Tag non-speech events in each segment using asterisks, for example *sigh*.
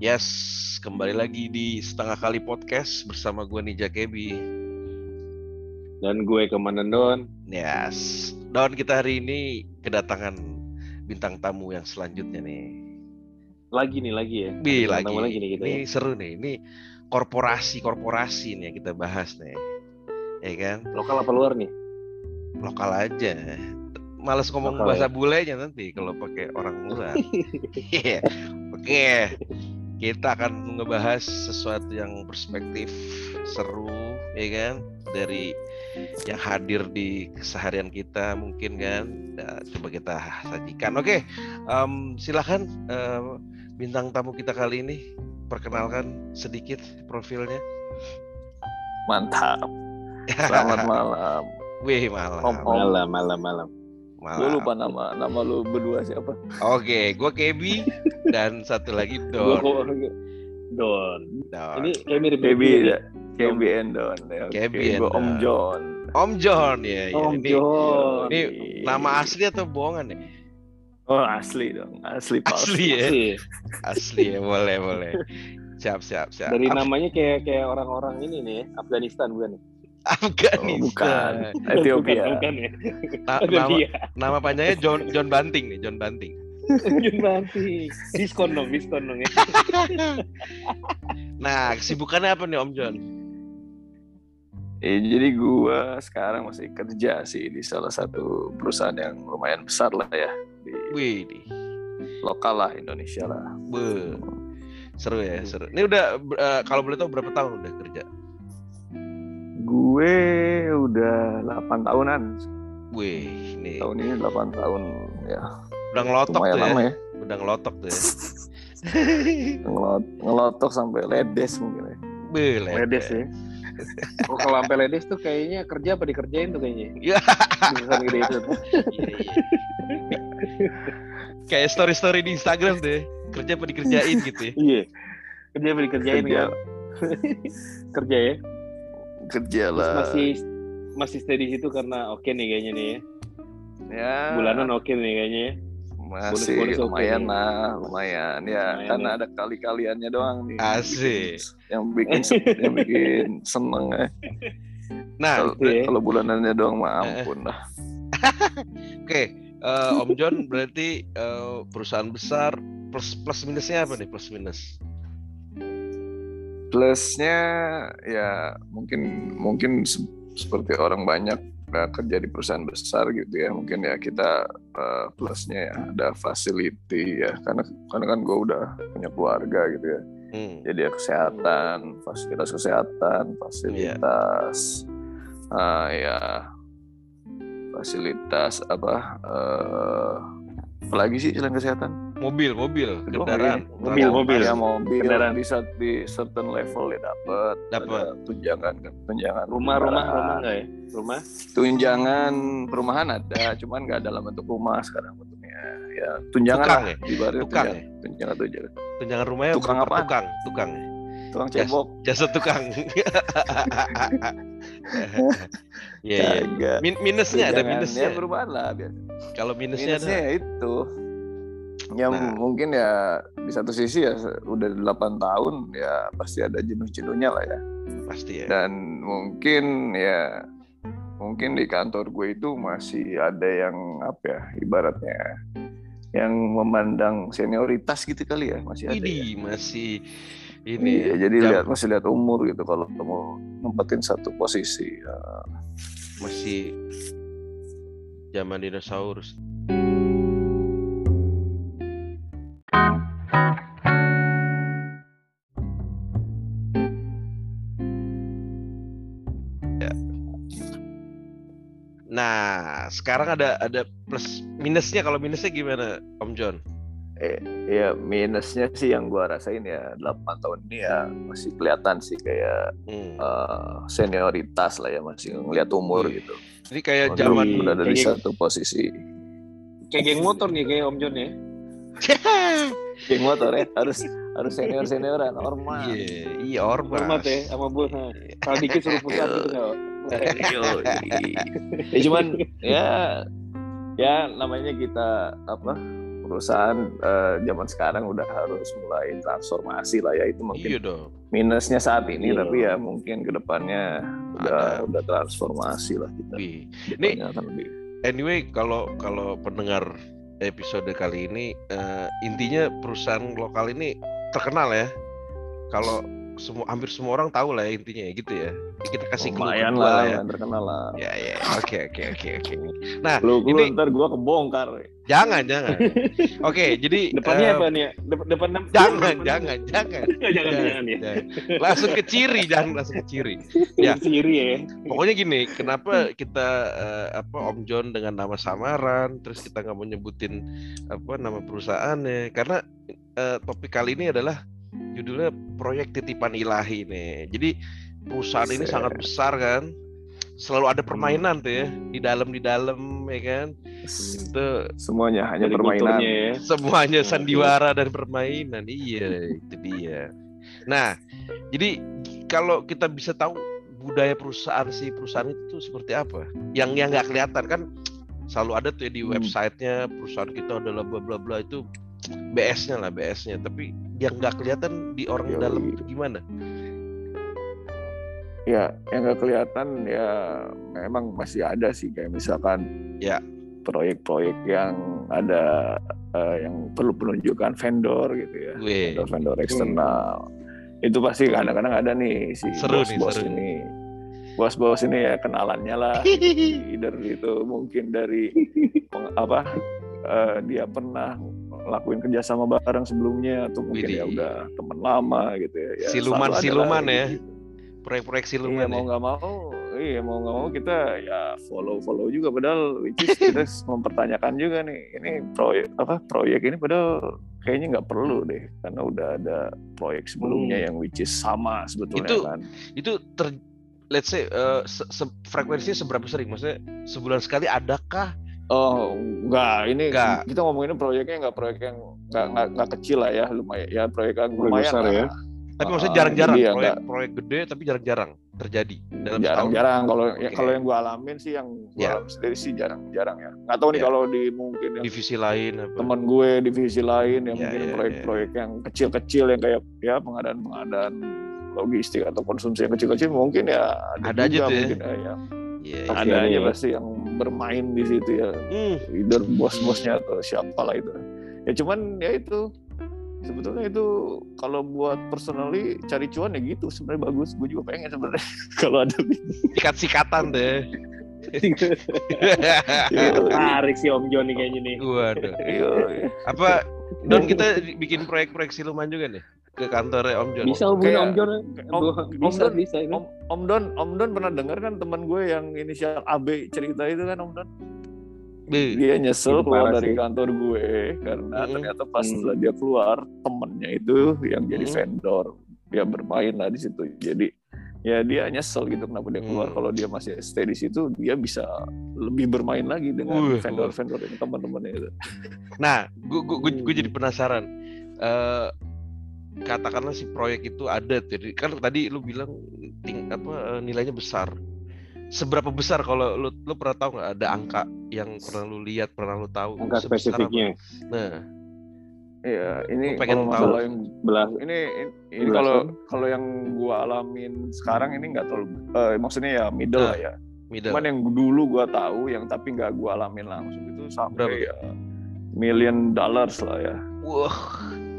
Yes, kembali lagi di setengah kali podcast bersama gue Nija Kebi. Dan gue Komandan Don. Yes, Don kita hari ini kedatangan bintang tamu yang selanjutnya nih. Lagi nih, lagi ya. Bi lagi. lagi nih kita ini ya. seru nih. Ini korporasi-korporasi nih yang kita bahas nih. Ya kan? Lokal apa luar nih? Lokal aja. Males ngomong Lokal bahasa ya? bulenya nanti kalau pakai orang luar. *laughs* Iya. Oke. Kita akan ngebahas sesuatu yang perspektif seru, ya kan? Dari yang hadir di keseharian kita mungkin kan. Nah, coba kita sajikan. Oke, em, silakan em, bintang tamu kita kali ini perkenalkan sedikit profilnya. Mantap. *laughs* Selamat malam. Wih malam. Om, om. Malam, malam, malam. Malam. Lu lupa nama nama lu berdua siapa? Oke, gue Kebi dan satu lagi Gue *laughs* Don. Don. Don. Ini kayak mirip Kebi nih. ya. Kebi Endon. Ya, oke. Kebi Endon. Om John. Om John ya, ya. Om ini John. ini nama asli atau bohongan nih? Oh asli dong. Asli *laughs* palsu. Asli ya, Asli. asli ya, boleh boleh. Siap siap siap. Dari namanya kayak kayak orang-orang ini nih, ya, Afghanistan bukan? Afghanistan. Oh, bukan. *laughs* Ethiopia. Bukan, bukan ya. Na- nama, nama panjangnya John John Banting nih, John Banting. *laughs* Jun Banti. Diskon dong, diskon dong ya. *laughs* Nah, kesibukannya apa nih Om John? Eh, jadi gua sekarang masih kerja sih di salah satu perusahaan yang lumayan besar lah ya di Wih, nih. lokal lah Indonesia lah. Be. Seru ya, seru. Ini udah eh, kalau boleh tahu berapa tahun udah kerja? Gue udah 8 tahunan. Wih, ini Tahun ini 8 tahun ya. udah ngelotok tuh ya. lama ya. Udah ngelotok tuh ya. *laughs* Ngelot, ngelotok sampai ledes mungkin ya. Be, Ledes ya. Oh, kalau sampai ledes tuh kayaknya kerja apa dikerjain tuh kayaknya. Iya. Gede itu. Iya, iya. Kayak story-story di Instagram ya. Kerja apa dikerjain gitu ya. Iya. Kerja apa dikerjain Kerja. kan? Kerja ya. Kerja Terus lah. masih masih stay di situ karena oke nih kayaknya nih ya. ya, Bulanan oke nih kayaknya ya. masih bonus-bonus oke lumayan nih. lah, lumayan ya. Lumayan karena ya. ada kali-kaliannya doang nih. Asik. Yang bikin *laughs* yang bikin seneng ya. Nah, Kalau ya. kalau bulanannya doang mah ampun lah. *laughs* oke. Eh, Om John berarti eh, perusahaan besar plus plus minusnya apa nih plus minus? Plusnya ya mungkin mungkin se- seperti orang banyak nah, kerja di perusahaan besar gitu ya mungkin ya kita eh, plusnya ya ada facility ya karena karena kan gue udah punya keluarga gitu ya Hmm. jadi ya kesehatan fasilitas kesehatan fasilitas ah, ya fasilitas apa eh apalagi sih selain kesehatan Mobil, mobil, kendaraan, mobil, mobil. ya mobil Kendaraan. di saat di certain level ya dapat Dapat. Tunjangan tunjangan Rumah, rumah, rumah enggak ya? Rumah? tunjangan perumahan ada cuman nggak dalam bentuk rumah sekarang bentuknya ya tunjangan Tukang lah ya? ibaratnya Tukang tunjangan, tunjangan tunjangan Tunjangan rumahnya Tukang apaan? Tukang, tukang. tukang cebok Jasa tukang. *laughs* Kagak Min- minusnya ada Tunjangan, minusnya. ya perubahan lah biasa Kalau minusnya, minusnya ada. ya itu ya Nah. mungkin ya di satu sisi ya udah 8 tahun ya pasti ada jenuh-jenuhnya lah ya pasti ya. dan mungkin ya mungkin di kantor gue itu masih ada yang apa ya ibaratnya yang memandang senioritas gitu kali ya masih ada ya. Masih ini Iya, ya, jadi jam- lihat masih lihat umur gitu kalau mau nempatin satu posisi ya. masih zaman dinosaurus. Sekarang ada ada plus minusnya. Kalau minusnya gimana, Om John? ya minusnya sih yang gua rasain ya 8 tahun ini ya masih kelihatan sih kayak Hmm. eh, senioritas lah ya masih ngelihat umur Iya. gitu. Ini kayak Untuk zaman di kayak- satu posisi. Kayak geng motor nih kayak Om John ya. *laughs* Geng motor ya harus harus senior senioran normal. Iya, iya ormas. Hormat ya sama bos. Kalau dikit suruh putar gitu? Yoi. *laughs* ya cuman ya ya namanya kita apa perusahaan eh, zaman sekarang udah harus mulai transformasi lah ya itu mungkin Iya dong. minusnya saat ini Iya. tapi ya mungkin ke depannya udah udah transformasi lah kita lebih Anyway, kalau kalau pendengar episode kali ini eh, intinya perusahaan lokal ini terkenal ya. Kalau semua hampir semua orang tahu lah ya intinya ya gitu ya. Kita kasih clue lumayan lah, ya. terkenal lah Ya ya. Oke oke oke oke. Nah, lu, lu ini- ntar gua kebongkar jangan jangan. *laughs* Oke, jadi Depannya eh, apa nih? ya? Dep- depan Jangan jangan *laughs* jangan. jangan jangan ya. Jangan. Langsung ke ciri, jangan langsung ke ciri. *laughs* Ya. Sendiri ya. Pokoknya gini, kenapa kita eh, apa Om John dengan nama samaran, terus kita nggak mau nyebutin apa nama perusahaannya, karena eh, topik kali ini adalah judulnya proyek titipan ilahi nih. Jadi perusahaan ini sangat besar kan, selalu ada permainan tuh ya di dalam di dalam ya kan, itu semuanya hanya permainan ya. semuanya sandiwara dan permainan. Iya, itu dia. Nah, jadi kalau kita bisa tahu budaya perusahaan si perusahaan itu tuh seperti apa, yang yang nggak kelihatan kan selalu ada tuh ya di Hmm. websitenya perusahaan kita adalah bla bla bla itu BS-nya lah BS-nya, tapi yang nggak kelihatan di orang Yoi. dalam itu gimana? ya yang nggak kelihatan ya memang masih ada sih. Kayak misalkan Ya. proyek-proyek yang ada eh, yang perlu penunjukan vendor gitu ya. Weh, vendor-vendor eksternal. Itu pasti kadang-kadang ada nih si bos-bos ini. Bos-bos ini ya kenalannya lah. *laughs* Either itu mungkin dari apa eh, dia pernah lakuin kerjasama bareng sebelumnya atau mungkin Widih. ya udah teman lama gitu ya, ya Siluman- siluman ya. gitu. proyek-proyek Iya siluman mau ya. nggak mau, iya mau nggak mau kita ya follow follow juga padahal which is kita *laughs* mempertanyakan juga nih ini proyek apa proyek ini padahal kayaknya nggak perlu deh karena udah ada proyek sebelumnya Hmm. yang which is sama sebetulnya Itu- kan. Itu ter let's say eh, se- se- frekuensinya seberapa sering? Maksudnya sebulan sekali adakah? Oh enggak ini Nggak. kita ngomonginnya proyeknya nggak proyek yang nggak nggak nggak kecil lah ya lumayan ya proyek yang Proyek lumayan besar lah. ya. Tapi maksudnya jarang-jarang ya proyek nggak- proyek gede tapi jarang-jarang terjadi dalam setahun. jarang-jarang kalau ya, Oke. kalau yang gua alamin sih yang gua Ya. alamin sendiri sih jarang-jarang ya nggak tahu nih Ya. kalau di mungkin yang divisi lain apa? teman gue divisi lain yang Ya, mungkin ya, proyek-proyek yang kecil-kecil yang kayak ya pengadaan-pengadaan logistik atau konsumsi yang kecil-kecil mungkin ya ada, Ada aja juga tuh ya. mungkin ya, ya. Iya, Pasti ada aja pasti yang bermain di situ ya Hmm, either bos-bosnya atau siapa lah itu ya cuman ya itu sebetulnya itu kalau buat personally cari cuan ya gitu sebenarnya bagus gue juga pengen sebenarnya *laughs* kalau ada sikat-sikatan deh. *laughs* Iya. Tarik sih Om John nih kayaknya nih. Waduh. Iya, iya. Apa Don kita bikin proyek-proyek siluman juga nih ke kantornya Om John. Bisa hubungin Kayak- Om John. Om- bisa Om Don- bisa itu. Om, Om Don, Om Don pernah dengar kan teman gue yang inisial AB cerita itu kan Om Don? Be, Dia nyesel keluar dari sih. kantor gue karena Mm-mm. ternyata pas setelah dia keluar temennya itu yang jadi Mm. vendor, dia bermain lah di situ. Jadi ya dia nyesel gitu kenapa dia keluar. Mm. Kalau dia masih stay di situ, dia bisa lebih bermain lagi dengan vendor-vendor yang teman-temannya itu. Nah, gue gue gue Hmm. jadi penasaran. Eh katakanlah si proyek itu ada, jadi kan tadi lu bilang ting, apa nilainya besar. Seberapa besar kalau lu lu pernah tahu nggak ada angka yang pernah lu lihat, pernah lu tahu? Angka sebesar apa? spesifiknya. Nah, Iya, ini Gua pengen kalau tahu. yang Belas. ini ini, kalau kalau yang gua alamin sekarang ini nggak terlalu eh, maksudnya ya middle Ah, lah ya. middle. Cuman yang dulu gua tahu yang tapi nggak gua alamin langsung itu Berapa? sampai ya million dollars lah ya. Wah,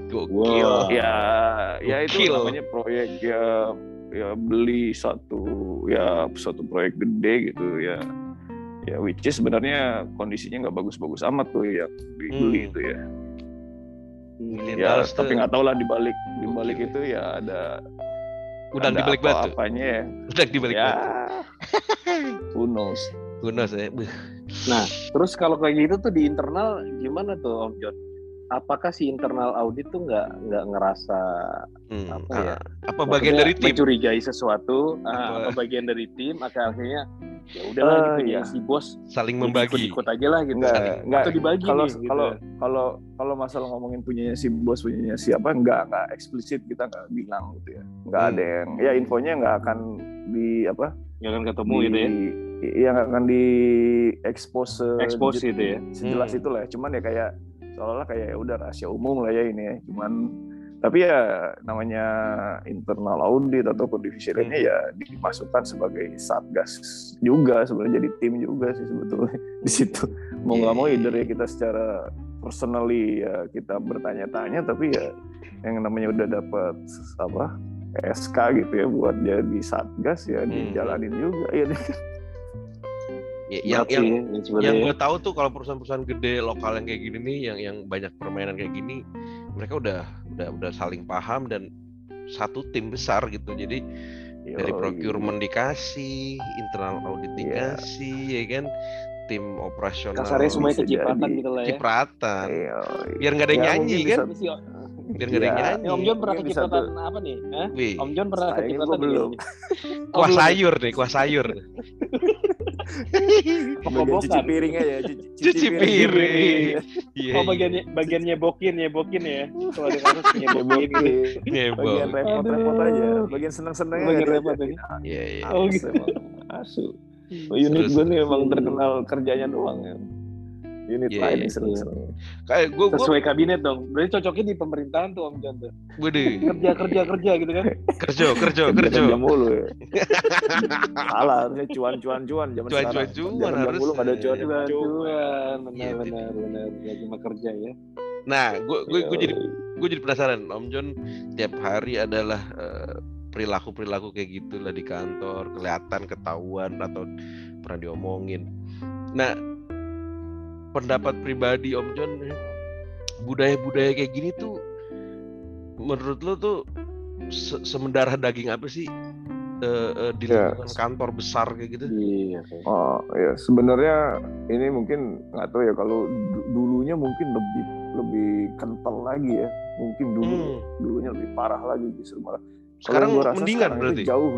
gokil. Wah. Ya, ya itu Gokil. namanya proyek ya ya beli satu ya satu proyek gede gitu ya. Ya which is sebenarnya kondisinya nggak bagus-bagus amat tuh yang dibeli Hmm. itu ya. Million Ya, tapi nggak tahu lah di balik di balik Gokil. itu ya ada udang ada di balik apa batu. apanya ya. Udang di balik ya. batu. *laughs* Who knows? Who knows ya? Nah, terus kalau kayak gitu tuh di internal gimana tuh Om John? Apakah si internal audit tuh nggak nggak ngerasa Hmm, Apa ah, ya? apa bagian maksudnya dari tim? mencurigai sesuatu ah, Apa? apa bagian dari tim akhirnya ya udahlah Eh, gitu iya. ya si bos Saling ikut membagi. ikut aja lah gitu enggak. atau dibagi Kalau nih, gitu. kalau kalau kalau masalah ngomongin punyanya si bos punyanya siapa enggak enggak eksplisit kita enggak bilang gitu ya. Enggak Hmm. ada yang ya infonya enggak akan di apa? ya kan ketemu di, gitu ya Iya enggak akan di expose se- expose gitu ya sejelas Hmm. itulah ya. Cuman ya kayak seolah-olah kayak ya udah rahasia umum lah ya ini ya cuman tapi ya namanya internal audit ataupun divisi lainnya ya dimasukkan sebagai satgas juga sebenarnya jadi tim juga sih sebetulnya *laughs* di situ mau nggak mau either ya kita secara personally ya kita bertanya-tanya tapi ya yang namanya udah dapat apa SK gitu ya buat jadi satgas ya Hmm. dijalanin juga ya Ya, yang yang sih, yang sebenarnya. gue tahu tuh kalau perusahaan-perusahaan gede lokal yang kayak gini nih yang yang banyak permainan kayak gini mereka udah udah udah saling paham dan satu tim besar gitu jadi dari Yoi. procurement dikasih internal audit Iya. dikasih ya kan tim operasional Kasarnya semuanya kecipratan gitu lah ya. cipratan Yoi. biar nggak ada yang Ya, nyanyi kan bisa- Misi, biar nggak ada yang Ya. nyanyi Eh, Om John pernah kecepatan apa nih? Hah? Wih, Om John pernah gua belum. Oh, kuah sayur nih kuah sayur bagian cuci piring aja cuci, cuci piring. iya Oh bagian bagian nyebokin nyebokin ya. Kalau ada kasus *laughs* nyebokin. Ngebong. bagian repot-repot Aduh. aja bagian seneng-seneng Bagian aja. repot aja. iya iya. Oh, Asu gitu. asu. Oh, unit gue nih emang terkenal kerjanya doang ya unit Iya, lain iya. yang seneng-seneng kayak gue gue Sesuai kabinet dong. Berarti cocoknya di pemerintahan tuh Om John tuh. *laughs* Kerja kerja kerja gitu kan. *laughs* kerja kerja kerja kerja. mulu ya. *laughs* Salah harusnya cuan-cuan cuan zaman Cuan, sekarang. cuan, cuan harus. mulu nggak ada cuan. Cuan cuan. Iya, benar benar benar. Gak cuma kerja ya. nah gue gue gue jadi gue jadi penasaran Om John. Tiap hari adalah perilaku perilaku kayak gitulah di kantor. Kelihatan ketahuan atau pernah diomongin. Nah pendapat pribadi Om John budaya-budaya kayak gini tuh menurut lo tuh se- semendarah daging apa sih eh, eh, di Ya. lingkungan kantor besar kayak gitu Iya. Oh ya sebenarnya ini mungkin nggak tahu ya kalau du- dulunya mungkin lebih lebih kental lagi ya mungkin dulu Hmm. dulunya lebih parah lagi justru malah sekarang gua rasa mendingan sekarang berarti jauh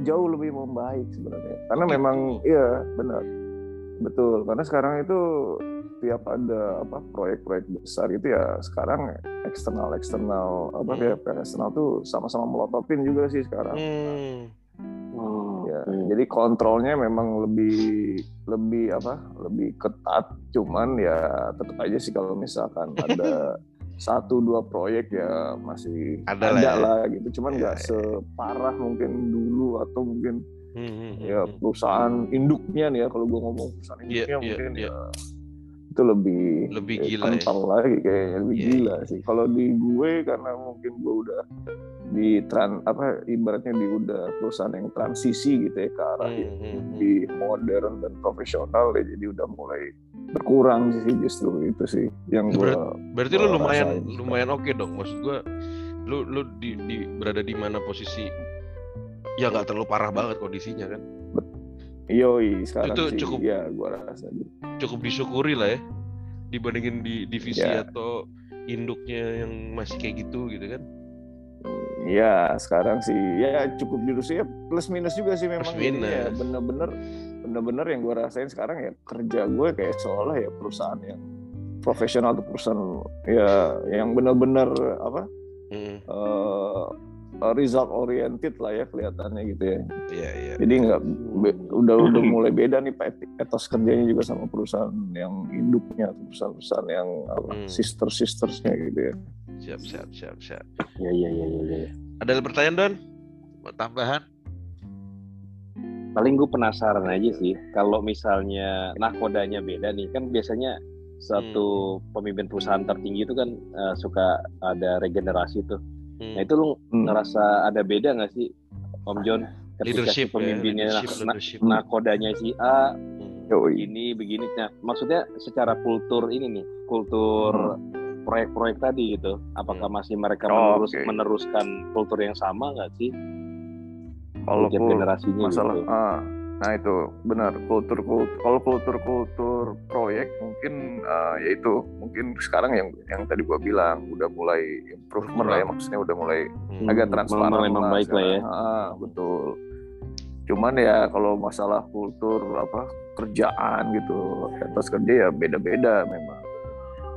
jauh lebih membaik sebenarnya karena Gitu. memang iya benar betul karena sekarang itu tiap ada apa proyek-proyek besar itu ya sekarang eksternal eksternal apa Hmm. eksternal tuh sama-sama melototin juga sih sekarang Hmm. Oh, ya oke. jadi kontrolnya memang lebih lebih apa lebih ketat cuman ya tetap aja sih kalau misalkan ada *laughs* satu dua proyek ya masih Ada ada, lah ya. lah gitu cuman Ya, nggak ya. separah mungkin dulu atau mungkin Hmm, hmm, hmm, ya hmm. perusahaan induknya nih ya kalau gua ngomong perusahaan Iya, induknya iya, mungkin iya. ya itu lebih Lebih ya, gila ya. kental lagi kayaknya lebih Iya, gila sih kalau di gue karena mungkin gue udah di tran apa ibaratnya di udah perusahaan yang transisi gitu ya ke arah Hmm, yang hmm, hmm. lebih modern dan profesional ya jadi udah mulai berkurang sih justru itu sih yang gue Berarti lu gua lumayan rasain. lumayan oke dong. Maksud gua lu lu di, di berada di mana posisi ya nggak terlalu parah banget kondisinya kan. yoi sekarang Itu sih cukup- ya gue rasa gitu. Cukup disyukuri lah ya dibandingin di divisi Ya. atau induknya yang masih kayak gitu gitu kan. Ya sekarang sih ya cukup di Rusia plus minus juga sih memang Plus ya, minus. bener-bener bener-bener yang gue rasain sekarang ya kerja gue kayak seolah ya perusahaan yang profesional atau perusahaan ya yang bener-bener apa Hmm, eh, result oriented lah ya kelihatannya gitu ya Iya iya. jadi nggak udah udah mulai beda nih Pak, etik- etos kerjanya juga sama perusahaan yang induknya atau perusahaan-perusahaan yang apa Hmm. sister sistersnya gitu ya Siap siap siap siap. Iya iya iya iya. iya. Ada pertanyaan Don? Mau tambahan? Paling gue penasaran aja sih kalau misalnya nakodanya beda nih kan biasanya satu Hmm. pemimpin perusahaan tertinggi itu kan eh, suka ada regenerasi tuh. Hmm. Nah itu lu Hmm. ngerasa ada beda nggak sih Om John ketika leadership si pemimpinnya ya, nah- leadership, nah- leadership. nakodanya si A Hmm. Ini begini nah maksudnya secara kultur ini nih kultur proyek-proyek tadi gitu apakah Hmm. masih mereka Oh, menerus oke. meneruskan kultur yang sama nggak sih kalau generasinya masalah gitu ah, nah itu benar kultur kultur kalau kultur kultur proyek mungkin ah, ya itu mungkin sekarang yang yang tadi gua bilang udah mulai improvement lah ya maksudnya udah mulai Hmm. agak Hmm, transparan mulai membaik lah ya. sekarang. Ah, betul cuman ya kalau masalah kultur apa kerjaan gitu atas kerja ya beda-beda memang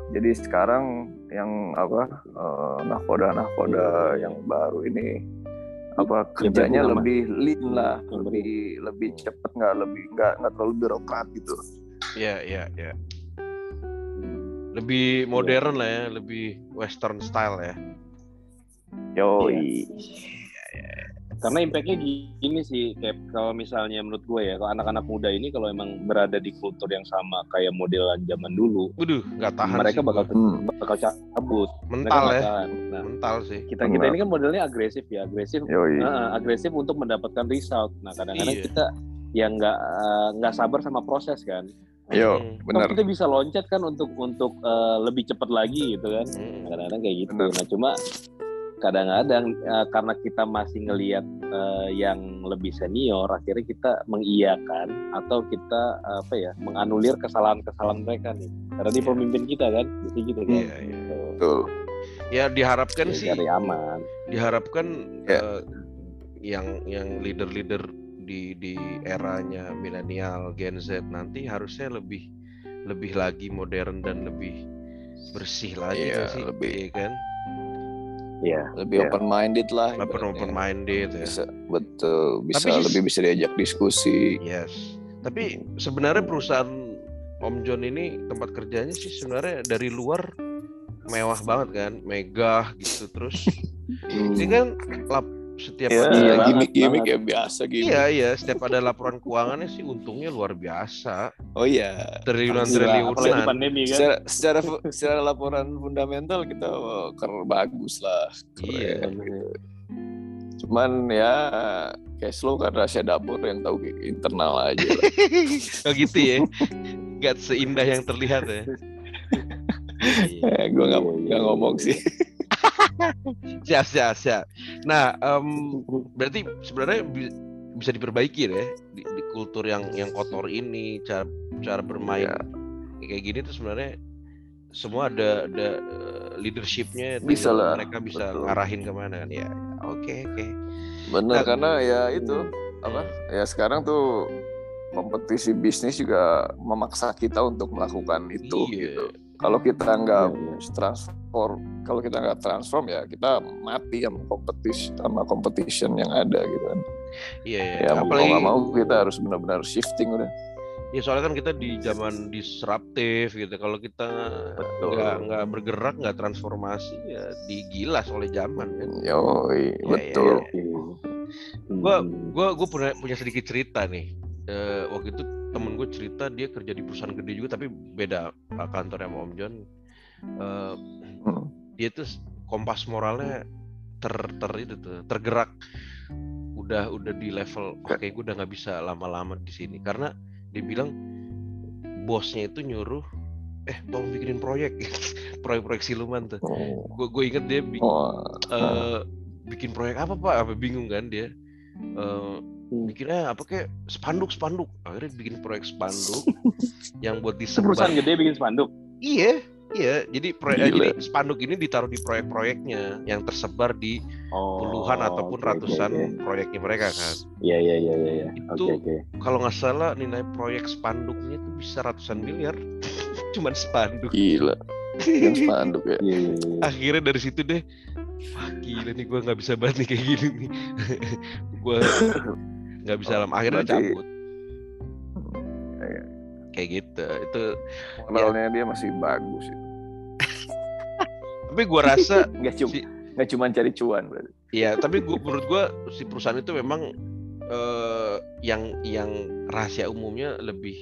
jadi sekarang yang apa eh, nahkoda nahkoda yang baru ini apa kerjanya berarti nama- lebih lean lah Hmm, lebih lebih cepet nggak lebih nggak nggak terlalu birokrat gitu Iya iya iya. lebih modern lah ya, lebih western style ya. Yoi. Karena impactnya gini sih kayak kalau misalnya menurut gue ya kalau anak-anak muda ini kalau emang berada di kultur yang sama kayak modelan zaman dulu Waduh, nggak tahan mereka sih bakal. Hmm. bakal cabut mental Mereka ya, nah mental sih. kita kita ini kan modelnya agresif ya agresif Yoi. Nah, agresif untuk mendapatkan result nah kadang-kadang Iya. kita yang nggak eh, nggak sabar sama proses kan Yo, Hmm. Benar. kita bisa loncat kan untuk untuk eh, lebih cepat lagi gitu kan Hmm. kadang-kadang kayak gitu Benar. nah cuma kadang-kadang eh, karena kita masih ngelihat eh, yang lebih senior akhirnya kita mengiyakan atau kita eh, apa ya menganulir kesalahan-kesalahan mereka nih karena dia Iya. pemimpin kita kan jadi gitu kan Iya, iya. Tuh, Betul. Ya diharapkan ya, sih, cari aman diharapkan Ya. eh, yang yang leader-leader di di eranya milenial Gen Z nanti harusnya lebih lebih lagi modern dan lebih bersih lagi Iya, nggak sih, lebih. Iya kan? Ya Lebih Ya. open minded lah. Open ibaratnya. open minded ya. Bisa, betul. Bisa Tapi lebih bisa diajak diskusi. Yes. Tapi sebenarnya perusahaan Om John ini tempat kerjanya sih sebenarnya dari luar mewah banget kan, megah gitu terus. *laughs* Ini kan lap, setiap Ya, ada Iya, gimmick-gimmick banget, ya biasa gimmick. Iya iya, setiap ada laporan keuangannya sih untungnya luar biasa. Oh iya. Triliunan triliunan. pandemi kan Secara, secara secara laporan fundamental kita oh, keren bagus lah. Iya. Keren gitu. Cuman ya cash flow kan rahasia dapur yang tahu kayak internal aja. lah. *laughs* Oh gitu ya. Gak seindah yang terlihat ya. *laughs* Iya. gue nggak Iya, iya, nggak iya. ngomong sih. *laughs* Siap siap siap. Nah, em, berarti sebenarnya bi- bisa diperbaiki ya di, di kultur yang yang kotor ini cara cara bermain Iya. kayak gini tuh sebenarnya semua ada ada eh, leadershipnya Bisa lah, mereka bisa betul. ngarahin ke mana kan ya oke oke Bener Nah, karena ya itu apa? Ya sekarang tuh kompetisi bisnis juga memaksa kita untuk melakukan itu Iya. gitu. Kalau kita nggak Iya, iya. transform, kalau kita nggak transform ya kita mati sama kompetisi sama competition yang ada gitu kan. iya iya. Ya mau apalagi nggak mau kita harus benar-benar shifting udah. ya soalnya kan kita di zaman disruptif gitu kalau kita nggak nggak bergerak nggak transformasi ya digilas oleh zaman kan Yoi, Iya, betul. iya, Hmm. Gua- punya punya sedikit cerita nih Eh, waktu itu temen gue cerita dia kerja di perusahaan gede juga tapi beda uh, kantornya sama Om John. Hmm. dia tuh kompas moralnya ter ter itu tuh tergerak. Udah udah di level oke gue udah nggak bisa lama-lama di sini. Karena dia bilang bosnya itu nyuruh eh tolong bikinin proyek. *laughs* Proyek-proyek siluman tuh. Oh, gue gue inget dia bi- oh, eh, bikin proyek apa pak? Apa bingung kan dia. Eh, Hmm. bikinnya apa kayak spanduk spanduk akhirnya bikin proyek spanduk *laughs* yang buat Itu perusahaan gede bikin spanduk iya iya jadi proyek eh, jadi spanduk ini ditaruh di proyek-proyeknya yang tersebar di oh, puluhan ataupun ratusan oke. proyeknya mereka kan Iya iya iya iya. iya. Itu- Oke oke. kalau nggak salah nilai proyek spanduknya itu bisa ratusan miliar *laughs* cuman spanduk gila. *laughs* Spanduk ya. Iya iya iya. akhirnya dari situ deh wah gila nih gue nggak bisa banget nih kayak gini nih gue nggak bisa lama akhirnya Berarti- cabut Iya. kayak gitu itu Modalnya dia masih bagus. sih. *laughs* tapi gue rasa *laughs* Nggak cuma Si- nggak cuma cari cuan berarti. ya tapi gua, menurut gue si perusahaan itu memang eh, yang yang rahasia umumnya lebih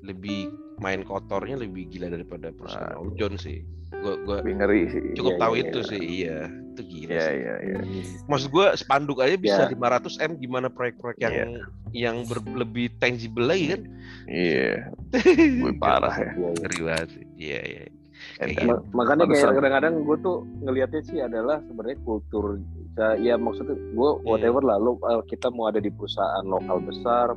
lebih main kotornya lebih gila daripada perusahaan Om John sih gue gua Lebih ngeri sih. cukup Iya, tahu iya, itu iya. sih iya itu gila Iya sih. iya iya. maksud gue spanduk aja bisa Ya. 500 m gimana proyek-proyek yang Iya. yang ber- lebih tangible lagi kan Iya. *laughs* Gue parah ya. Iya, iya. ngeri banget sih iya iya Kayak gitu. Ma- makanya kayak kadang-kadang gue tuh ngelihatnya sih adalah sebenarnya kultur ya- ya maksudnya gue Hmm. whatever lah lo eh, kita mau ada di perusahaan lokal besar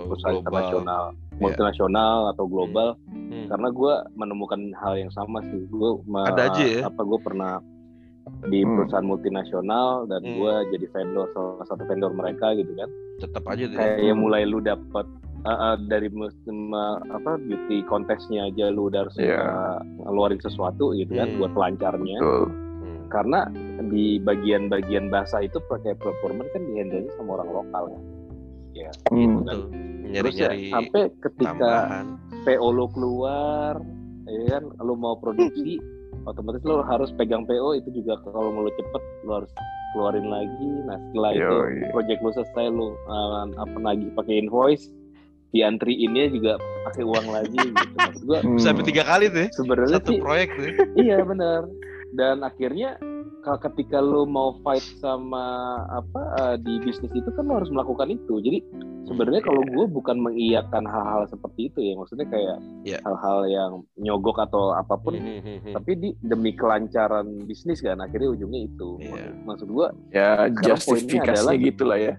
perusahaan global. internasional multinasional atau global Hmm. Karena gue menemukan hal yang sama sih gue Ada aja ya? apa gue pernah di Hmm. perusahaan multinasional dan Hmm. gue jadi vendor salah satu vendor mereka gitu kan tetap aja deh kayak mulai lu dapat uh, uh, dari ma- apa beauty kontesnya aja lu udah harus Iya. uh, ngeluarin sesuatu gitu kan Hmm. buat pelancarnya Betul. Hmm. karena di bagian-bagian bahasa itu pakai performance kan dihandle sama orang lokal ya ya Hmm. gitu kan Betul. terus ya sampai ketika tambahan PO lo keluar ya kan lu mau produksi otomatis lo harus pegang PO itu juga kalau mau lo cepet lo harus keluarin lagi nah setelah itu Yoi. project lo selesai lo uh, apa lagi pakai invoice diantriinnya juga pakai uang lagi gitu maksud gua Hmm. Bisa sampai tiga kali tuh ya. sebenarnya Satu sih proyek tuh. ya. iya benar dan akhirnya ketika lo mau fight sama apa uh, di bisnis itu kan lo harus melakukan itu. Jadi sebenarnya kalau gue bukan mengiyakan hal-hal seperti itu ya. Maksudnya kayak Iya. hal-hal yang nyogok atau apa pun. Hmm. tapi di demi kelancaran bisnis kan akhirnya ujungnya itu. Iya. maksud gua ya justifikasinya poinnya adalah- gitu lah ya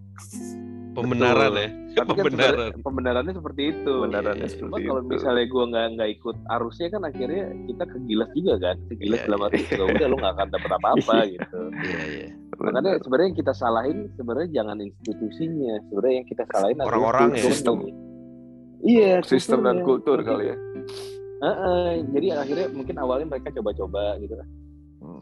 Pembenaran ya. tapi kan Pembenaran. sebenarnya pembenarannya seperti itu Pembenarannya Cuma seperti kalau misalnya gua nggak nggak ikut arusnya kan akhirnya kita kegilas juga kan kegilas Iya, dalam iya. arti ya udah lo nggak akan dapat apa-apa *laughs* gitu Iya, iya. makanya sebenarnya yang kita salahin sebenarnya jangan institusinya sebenarnya yang kita salahin adalah Orang-orang ya. kulturnya. iya sistem dan kultur kali ya Heeh, jadi akhirnya mungkin awalnya mereka coba-coba gitu kan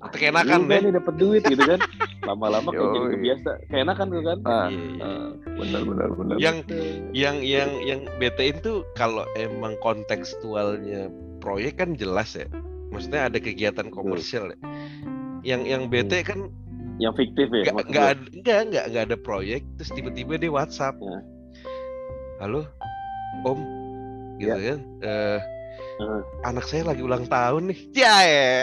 keenakan Udah ya. nih dapat duit gitu kan lama-lama kayak jadi kebiasa keenakan tuh kan ah Iya, iya. ah, benar benar benar Yang yang yang yang BT itu kalau emang kontekstualnya proyek kan jelas ya. Maksudnya ada kegiatan komersial ya. Yang yang BT kan yang fiktif ya nggak nggak nggak nggak nggak ada proyek terus tiba-tiba dia WhatsApp. Ya. Halo, Om, gitu kan? Eh, Heeh. anak saya lagi ulang tahun nih. Ya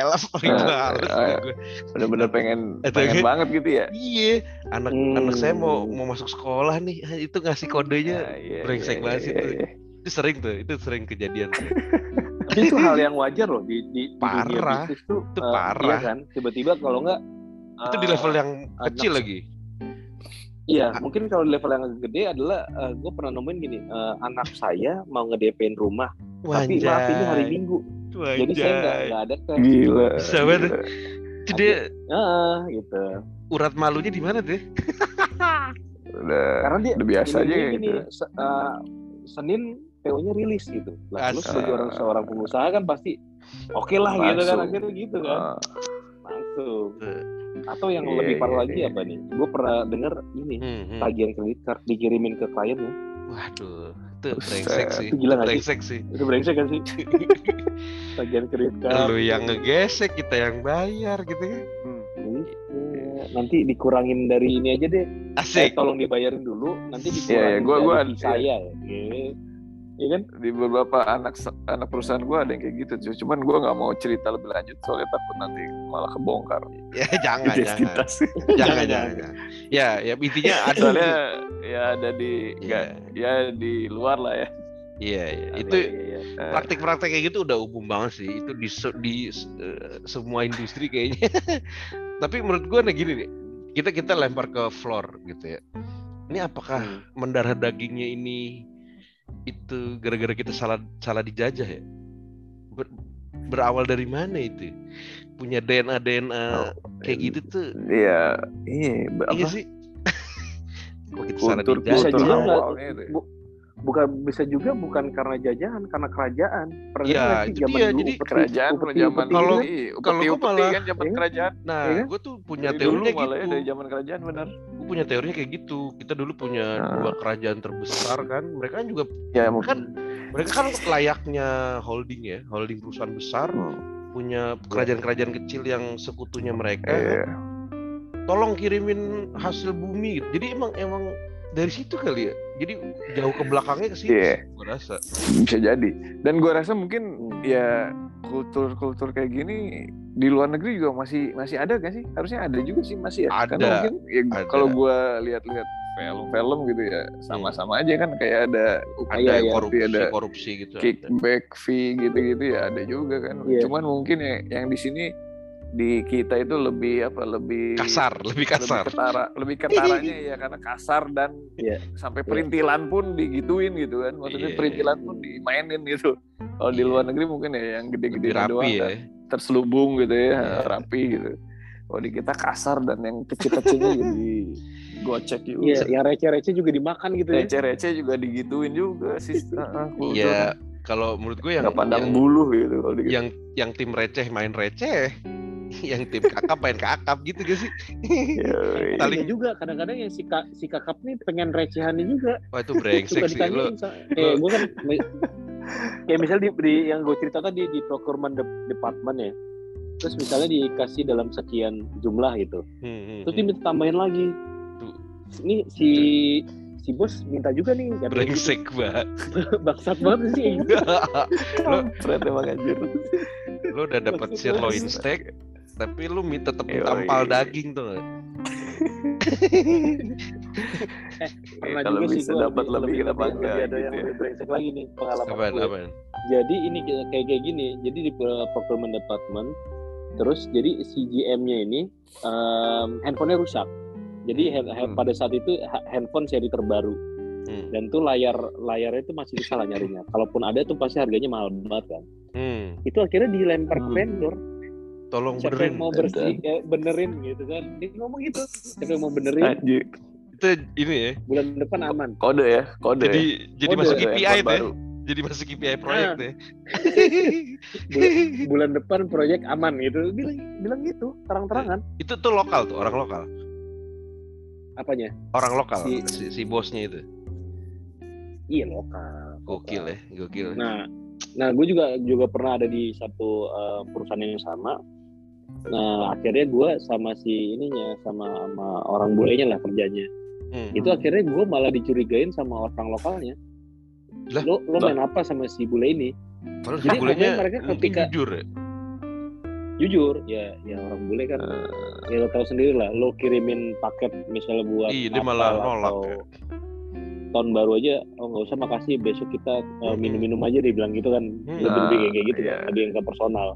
elah, *laughs* Ah, ah, gue. benar-benar pengen *laughs* pengen banget gitu ya Iya, anak Hmm. anak saya mau mau masuk sekolah nih. *laughs* Itu ngasih kodenya Ah, iya, brengsek iya, banget sih iya, tuh. iya. itu sering tuh, itu sering kejadian. itu hal yang wajar loh di di, di dunia Parah. bisnis tuh Itu eh, parah. iya kan tiba-tiba kalau nggak itu di eh, level yang anak- kecil lagi. iya mungkin kalau di level yang gede adalah gue pernah nemuin gini eh, anak saya mau ngedepin rumah tapi maaf ini hari minggu jadi saya nggak nggak ada gila Bisa banget. gila. Itu dia ah gitu urat malunya di mana tuh? udah karena dia udah biasa aja ini kayak gini, gitu se- eh, Senin PO-nya rilis gitu. Lah lu Asal. sebagai orang seorang pengusaha kan pasti oke lah gitu kan Langsung. akhirnya gitu kan. Ah, Langsung. Eh. Atau yang Iya, lebih parah iya, lagi iya. apa nih? Gue pernah denger ini Hmm, hmm. tagihan kredit card dikirimin ke klien ya. Waduh, itu brengsek sih. Itu gila sih? brengsek sih. Itu brengsek kan sih? *laughs* tagihan kredit card. Lu yang ngegesek, kita yang bayar gitu kan. Iya, nanti dikurangin dari ini aja deh. Eh, Asik. tolong dibayarin dulu, nanti Iya, dikurangin iya, gua- gua dari ada- saya ya. Iya. Iya kan? di beberapa anak anak perusahaan gue ada yang kayak gitu cuman gue nggak mau cerita lebih lanjut soalnya takut nanti malah kebongkar Ya jangan, jangan. identitas *laughs* Jangan, Jangan, jangan. jangan. Ya, ya intinya *laughs* ada soalnya ya ada di Iya. nggak ya di luar lah ya Iya, iya. Itu iya. Eh, praktik-praktik kayak gitu udah umum banget sih. Itu di di eh, semua industri kayaknya. *laughs* Tapi menurut gua nih gini nih. Kita kita lempar ke floor gitu ya. Ini apakah Hmm. mendarah dagingnya ini itu gara-gara kita salah salah dijajah ya? Ber- berawal dari mana itu? Punya DNA DNA Oh, kayak gitu tuh. iya iya Iya apa sih. *laughs* Kok kita salah kultur dijajah? Bisa kultur juga nggak-. Bu- bukan bisa juga bukan karena jajahan karena kerajaan Pernah Iya, sih itu zaman dia. dulu Jadi upeti- kerajaan upeti- zaman Kalau- gitu kan? iya, kalau upeti gua upeti malah- kan zaman Iya. kerajaan Nah, Iya kan? gue tuh punya dari dulu teorinya malah ya gitu. dari zaman kerajaan benar Gue punya teorinya kayak gitu. Kita dulu punya Nah. dua kerajaan terbesar kan. Mereka kan juga ya kan mungkin mereka kan layaknya holding ya, holding perusahaan besar Hmm, punya kerajaan-kerajaan kecil yang sekutunya mereka. kan. iya. Tolong kirimin hasil bumi. gitu. Jadi emang emang dari situ kali ya. Jadi jauh ke belakangnya ke situ. Iya. Gue rasa. bisa jadi dan gua rasa mungkin ya kultur-kultur kayak gini di luar negeri juga masih masih ada kan sih harusnya ada juga sih masih ya Ada, karena mungkin ya, kalau gua lihat-lihat film-film gitu ya sama-sama aja kan kayak ada Ada yang iya. korupsi, ada korupsi gitu. kickback fee gitu-gitu ya ada juga kan Iya. cuman mungkin ya yang di sini di kita itu lebih apa lebih Kasar, lebih kasar. lebih ketara lebih ketaranya ya karena kasar dan Iya. sampai perintilan pun digituin gitu kan maksudnya Iya. perintilan pun dimainin gitu kalau di Iya. luar negeri mungkin ya yang gede-gede doang ya. kan, terselubung gitu ya Iya. rapi gitu kalau di kita kasar dan yang kecil-kecilnya jadi gocek juga Iya, yang receh-receh juga dimakan gitu ya. receh-receh juga digituin juga sih Iya, kalau menurut gue yang nggak pandang yang, bulu gitu kalau di yang yang tim receh main receh, *laughs* yang tim kakap main kakap gitu gak sih? Yoi. Saling- Iya juga kadang-kadang yang si, ka- si kakap nih pengen recehannya juga Wah itu brengsek sih lo. eh gue kan kayak misalnya di, di yang gue cerita tadi di procurement de- department ya terus misalnya dikasih dalam sekian jumlah gitu Hmm, hmm, terus dia hmm. minta tambahin lagi Tuh. ini si si bos minta juga nih gitu. brengsek banget *laughs* bangsat banget sih *laughs* anjir. lu udah dapat Maksud sirloin steak tapi lu minta tetep Yoi. tampal daging tuh nggak? pernah kalau juga sih bisa gua dapat lebih kenapa lebih enggak ada yang gitu ya. lebih lagi nih pengalaman apaan gue. apaan jadi ini kayak kayak gini jadi di procurement department terus jadi si GM-nya ini um, handphonenya rusak jadi hand- hand- Hmm. pada saat itu ha- handphone seri terbaru Hmm. dan tuh layar layarnya itu masih susah lah nyarinya kalaupun ada tuh pasti harganya mahal banget kan Hmm. itu akhirnya dilempar ke Hmm. vendor tolong siapa benerin yang mau bersih eh, benerin gitu kan dia ngomong gitu siapa yang mau benerin Anjir. itu ini ya bulan depan aman Kode ya, kode. jadi ya. jadi Kode masuk KPI ya. baru. jadi masuk KPI proyek Ah. tuh ya. bulan, bulan depan proyek aman gitu bilang bilang gitu terang-terangan itu tuh lokal tuh orang lokal apanya orang lokal Si- si, si bosnya itu iya lokal gokil ya gokil Nah, nah gue juga juga pernah ada di satu uh, perusahaan yang sama. Nah, akhirnya gue sama si ininya sama sama orang bulenya lah kerjanya. Hmm. Itu akhirnya gue malah dicurigain sama orang lokalnya. Lah? Lo lo main apa sama si bule ini? Padahal Jadi bulenya mereka ketika- jujur ya Jujur, ya ya orang bule kan Eh, ya lo tahu sendiri lah. Lo kirimin paket misalnya buat Iya, dia malah nolak atau ya. tahun baru aja oh nggak usah makasih besok kita uh, minum-minum aja dia bilang gitu kan Hmm. lebih lebih kayak gitu Iya. kan lebih yang ke personal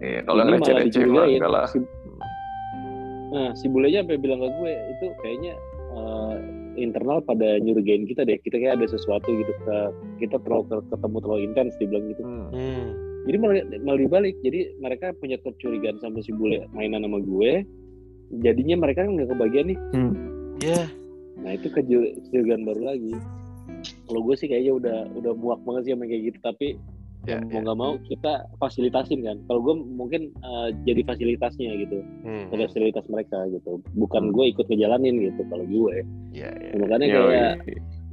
Iya, kalau Ini malah receh-receh mah dicurigain. enggak lah. Si- Nah, si bulenya sampai bilang ke gue itu kayaknya eh, internal pada nyurigain kita deh. Kita kayak ada sesuatu gitu ke kita terlalu ke- ketemu terlalu intens dibilang gitu. Hmm. Hmm. Jadi malah, malah dibalik. Jadi mereka punya kecurigaan sama si bule mainan sama gue. Jadinya mereka kan nggak kebagian nih. ya Nah itu keju- kecurigaan baru lagi. Kalau gue sih kayaknya udah udah muak banget sih sama kayak gitu. Tapi ya, mau nggak mau kita fasilitasin kan. Kalau gue mungkin eh, jadi fasilitasnya gitu. Hmm. fasilitas mereka gitu bukan gue ikut ngejalanin gitu kalau gue ya ya makanya kayak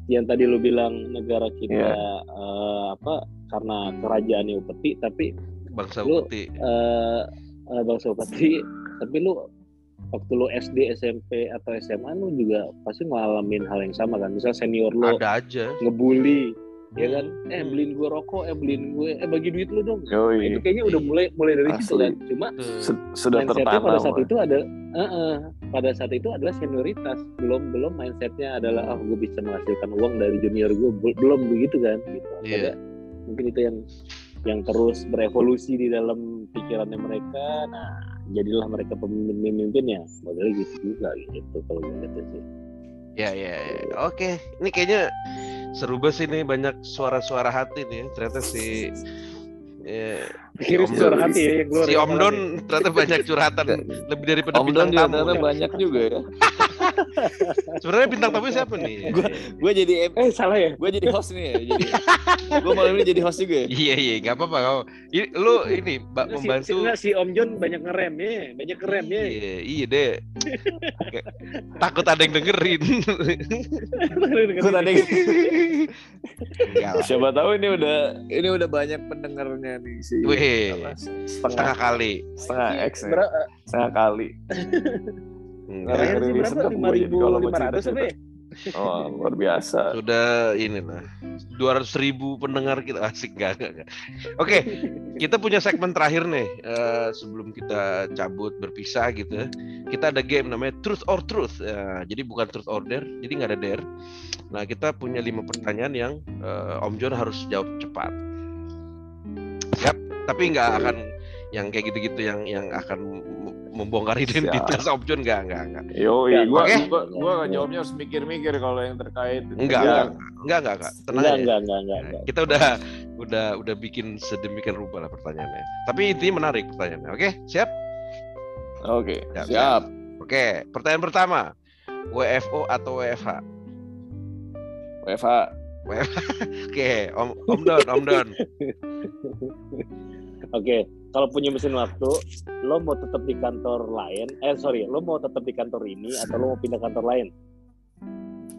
yang tadi lu bilang negara kita Iya. eh, apa karena kerajaannya upeti tapi bangsa Lu- putih eh eh, bangsa upeti tapi lu waktu lu SD SMP atau SMA lu juga pasti ngalamin hal yang sama kan misal senior lu ada aja ngebully ya kan? Eh Hmm. beliin gue rokok eh beliin gue eh bagi duit lu dong. Nah, Yoi. itu kayaknya udah mulai mulai dari situ Asli. kan. Cuma Sudah mindsetnya tertanam. pada saat itu ada eh, eh, pada saat itu adalah senioritas. Belum belum mindsetnya adalah ah gue bisa menghasilkan uang dari junior gue Bel- belum begitu kan? Gitu. Iya. Akhirnya mungkin itu yang yang terus berevolusi di dalam pikirannya mereka. Nah jadilah mereka pemimpin-pemimpin ya modelnya gitu juga gitu kalau gue lihat sih Ya, ya, ya. Oke, ini kayaknya seru banget sih nih banyak suara-suara hati nih. Ternyata si ya, Kira Om Don- hati ya si dari Om Don ternyata banyak curhatan lebih daripada Om Don bintang juga tamu. ternyata banyak juga ya. *laughs* Sebenarnya bintang tamu siapa nih? Gua- Gue jadi eh salah ya gue jadi host nih ya. Jadi *laughs* gue malam ini jadi host juga ya. Iya iya nggak apa-apa kau. Lu ini mbak Nggak, si, si, membantu. si Om John banyak ngerem ya banyak ngerem ya Iya iya deh. Takut ada yang dengerin. Gue tadi Enggak lah. siapa tahu ini udah ini udah banyak pendengarnya nih si Wih, setengah setengah kali. setengah X nih. Berapa? setengah kali. *laughs* Enggak. Sih berapa? Lima ribu lima ratus ya? Oh luar biasa. Sudah ini lah. 200 ribu pendengar kita *laughs* asik enggak enggak. enggak. Oke, kita punya segmen terakhir nih eh, sebelum kita cabut berpisah gitu. ya. Kita ada game namanya Truth or Truth. Ya, jadi bukan Truth or Dare, jadi nggak ada dare. Nah kita punya lima pertanyaan yang eh, Om John harus jawab cepat. Siap? Tapi nggak akan yang kayak gitu-gitu yang yang akan membongkar *laughs* identitas Om John nggak nggak nggak. Yo, Ya, gua, oke. gua gua nggak jawabnya harus mikir-mikir kalau yang terkait Enggak, enggak, enggak, enggak, enggak. Tenang Enggak, aja. enggak, enggak, enggak, enggak. Kita udah udah udah bikin sedemikian rupa lah pertanyaannya. Tapi intinya menarik pertanyaannya. Oke, siap? Oke, Siap, siap. Oke, pertanyaan pertama. WFO atau WFH? WFH. *laughs* Oke, Om Om Don, Om Don. *laughs* Oke, kalau punya mesin waktu, lo mau tetap di kantor lain? Eh sorry, lo mau tetap di kantor ini atau lo mau pindah kantor lain?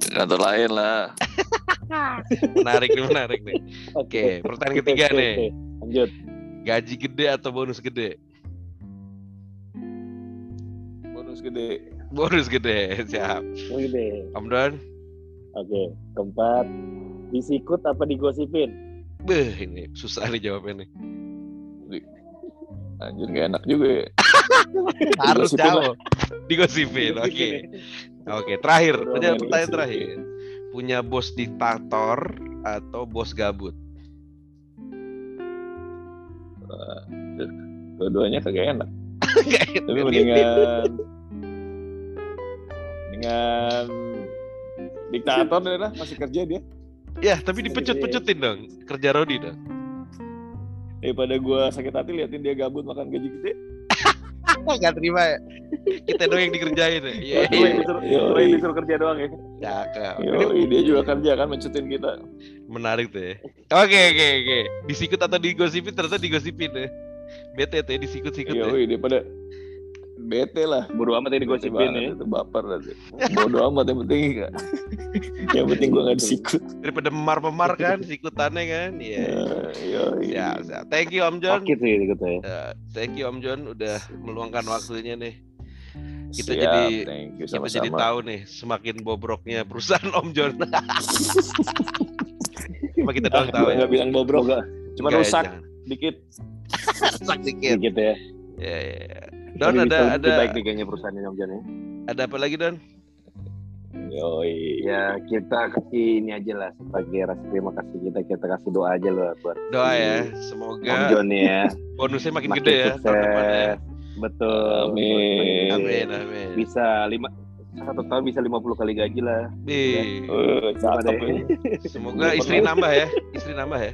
Kantor lain lah. *laughs* menarik nih, menarik nih. Oke, pertanyaan ketiga Oke, nih. oke. Lanjut. Gaji gede atau bonus gede? Bonus gede. Bonus gede, siap. Yang gede. Om Don? Oke, keempat. Disikut apa digosipin? Beh, ini susah nih jawabnya nih. Anjir gak enak juga ya. *laughs* Harus Digosipin jawab. Digosipin, oke. Oke, terakhir. Pertanyaan, pertanyaan terakhir. Punya bos diktator atau bos gabut? Dua-duanya kagak *laughs* enak. Tapi mendingan mendingan diktator deh lah masih kerja dia Ya, tapi dipecut-pecutin dong. Kerja Rodi dong. Daripada gua sakit hati liatin dia gabut makan gaji gede *laughs* Nggak terima ya. Kita dong yang dikerjain ya. Iya, Lo yang disuruh, yang kerja doang ya? cakep. Yo, Ini dia juga kerja kan mencutin kita menarik tuh ya. Oke, oke, oke. Disikut atau digosipin ternyata digosipin ya. Bete tuh ya, disikut-sikut ya. Yo, daripada bete lah Bodo amat yang Bete digosipin banget ya. itu baper nanti bodo amat yang penting enggak *laughs* yang penting gua nggak disikut Daripada memar-memar kan, sikutannya kan. Iya. yo Ya, ya. Thank you Om John. Sakit sih gitu ya. Eh, thank you Om John udah meluangkan waktunya nih. Kita Siap, jadi- thank you Kita jadi tahu nih semakin bobroknya perusahaan Om John. *laughs* Cuma kita doang tahu Gua ya. nggak bilang bobrok Semoga cuma rusak jangan. dikit *laughs* Rusak dikit. dikit ya. Ya, ya, ya. Don Tapi ada ada baik nih kayaknya perusahaannya Om Jan ya. ada apa lagi Don? Yoi. Ya kita kasih ini aja lah sebagai rasa terima kasih kita kita kasih doa aja loh buat Doa ya, Om semoga John ya. *laughs* bonusnya makin, Makin gede ya depan ya. sukses. Betul. Amin. Amin, amin. Bisa lima satu tahun bisa 50 kali gaji lah. Ih, Eh, cakep Ada. ini. semoga istri nambah ya, istri nambah ya.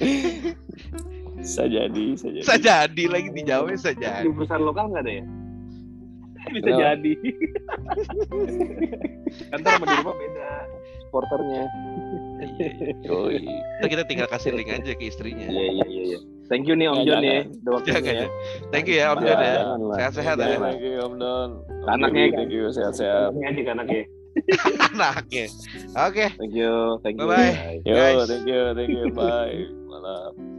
*laughs* Bisa jadi, bisa jadi. Bisa jadi lagi dijawabnya bisa Di jadi. perusahaan lokal nggak ada ya? Bisa Kenapa? jadi. *laughs* Kantor sama di rumah beda. Porternya. Iya, iya. Yoi. Ntar kita tinggal kasih link aja ke istrinya. Iya iya iya. iya. Thank you nih Om Ya, John ya. jangan. Ya. ya. Thank you ya Om John ya. Sehat-sehat ya. Thank you Om. Om Anaknya kan? Thank you, sehat-sehat. Ini aja kan anaknya. Anaknya. Oke. Thank you. Thank you. Bye-bye. Yo, Guys. thank you, thank you, bye. Malam.